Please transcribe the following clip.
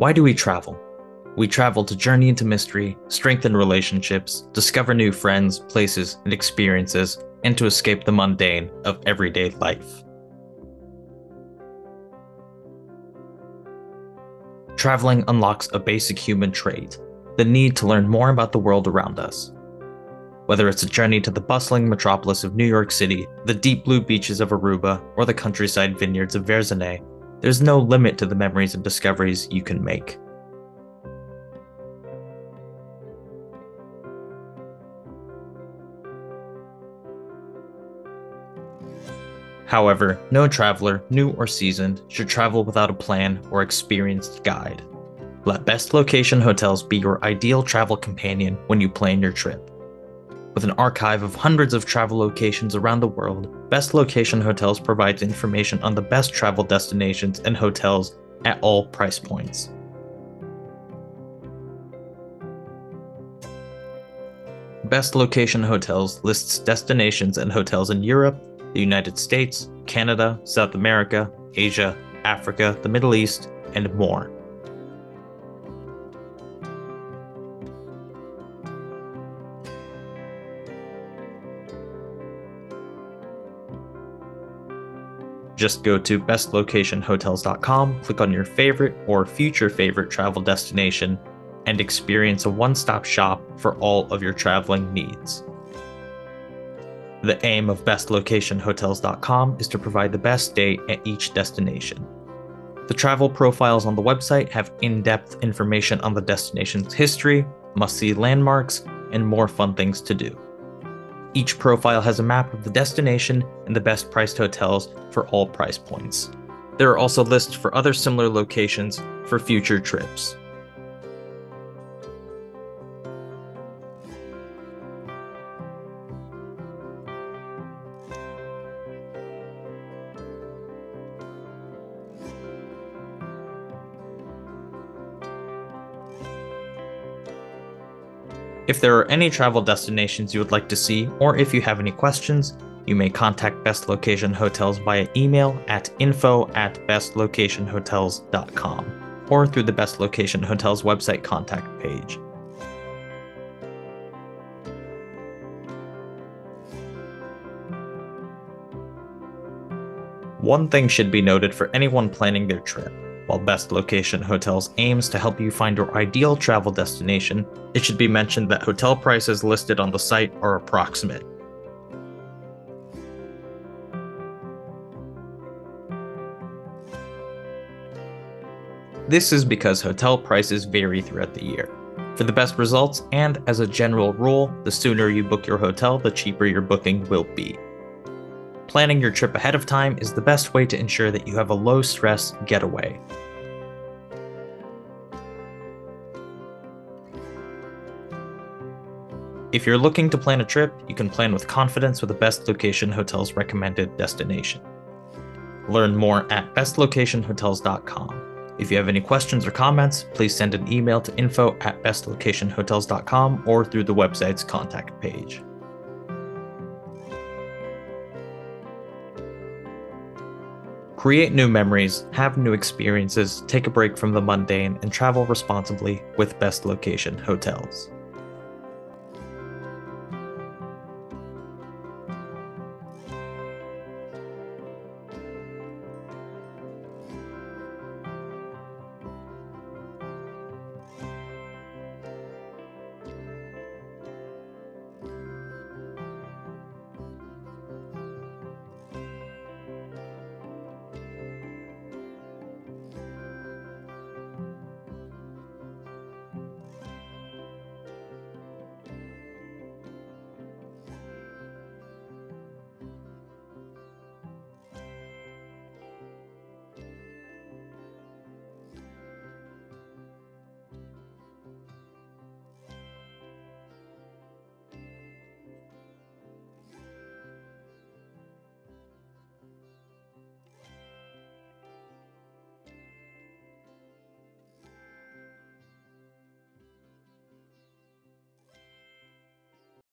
Why do we travel? We travel to journey into mystery, strengthen relationships, discover new friends, places, and experiences, and to escape the mundane of everyday life. Traveling unlocks a basic human trait the need to learn more about the world around us. Whether it's a journey to the bustling metropolis of New York City, the deep blue beaches of Aruba, or the countryside vineyards of Verzenay, there's no limit to the memories and discoveries you can make. However, no traveler, new or seasoned, should travel without a plan or experienced guide. Let Best Location Hotels be your ideal travel companion when you plan your trip. With an archive of hundreds of travel locations around the world, Best Location Hotels provides information on the best travel destinations and hotels at all price points. Best Location Hotels lists destinations and hotels in Europe, the United States, Canada, South America, Asia, Africa, the Middle East, and more. Just go to bestlocationhotels.com, click on your favorite or future favorite travel destination, and experience a one stop shop for all of your traveling needs. The aim of bestlocationhotels.com is to provide the best stay at each destination. The travel profiles on the website have in depth information on the destination's history, must see landmarks, and more fun things to do. Each profile has a map of the destination and the best priced hotels for all price points. There are also lists for other similar locations for future trips. If there are any travel destinations you would like to see, or if you have any questions, you may contact Best Location Hotels via email at info at bestlocationhotels.com or through the Best Location Hotels website contact page. One thing should be noted for anyone planning their trip. While Best Location Hotels aims to help you find your ideal travel destination, it should be mentioned that hotel prices listed on the site are approximate. This is because hotel prices vary throughout the year. For the best results, and as a general rule, the sooner you book your hotel, the cheaper your booking will be. Planning your trip ahead of time is the best way to ensure that you have a low stress getaway. If you're looking to plan a trip, you can plan with confidence with the Best Location Hotels recommended destination. Learn more at bestlocationhotels.com. If you have any questions or comments, please send an email to info at bestlocationhotels.com or through the website's contact page. Create new memories, have new experiences, take a break from the mundane, and travel responsibly with Best Location Hotels.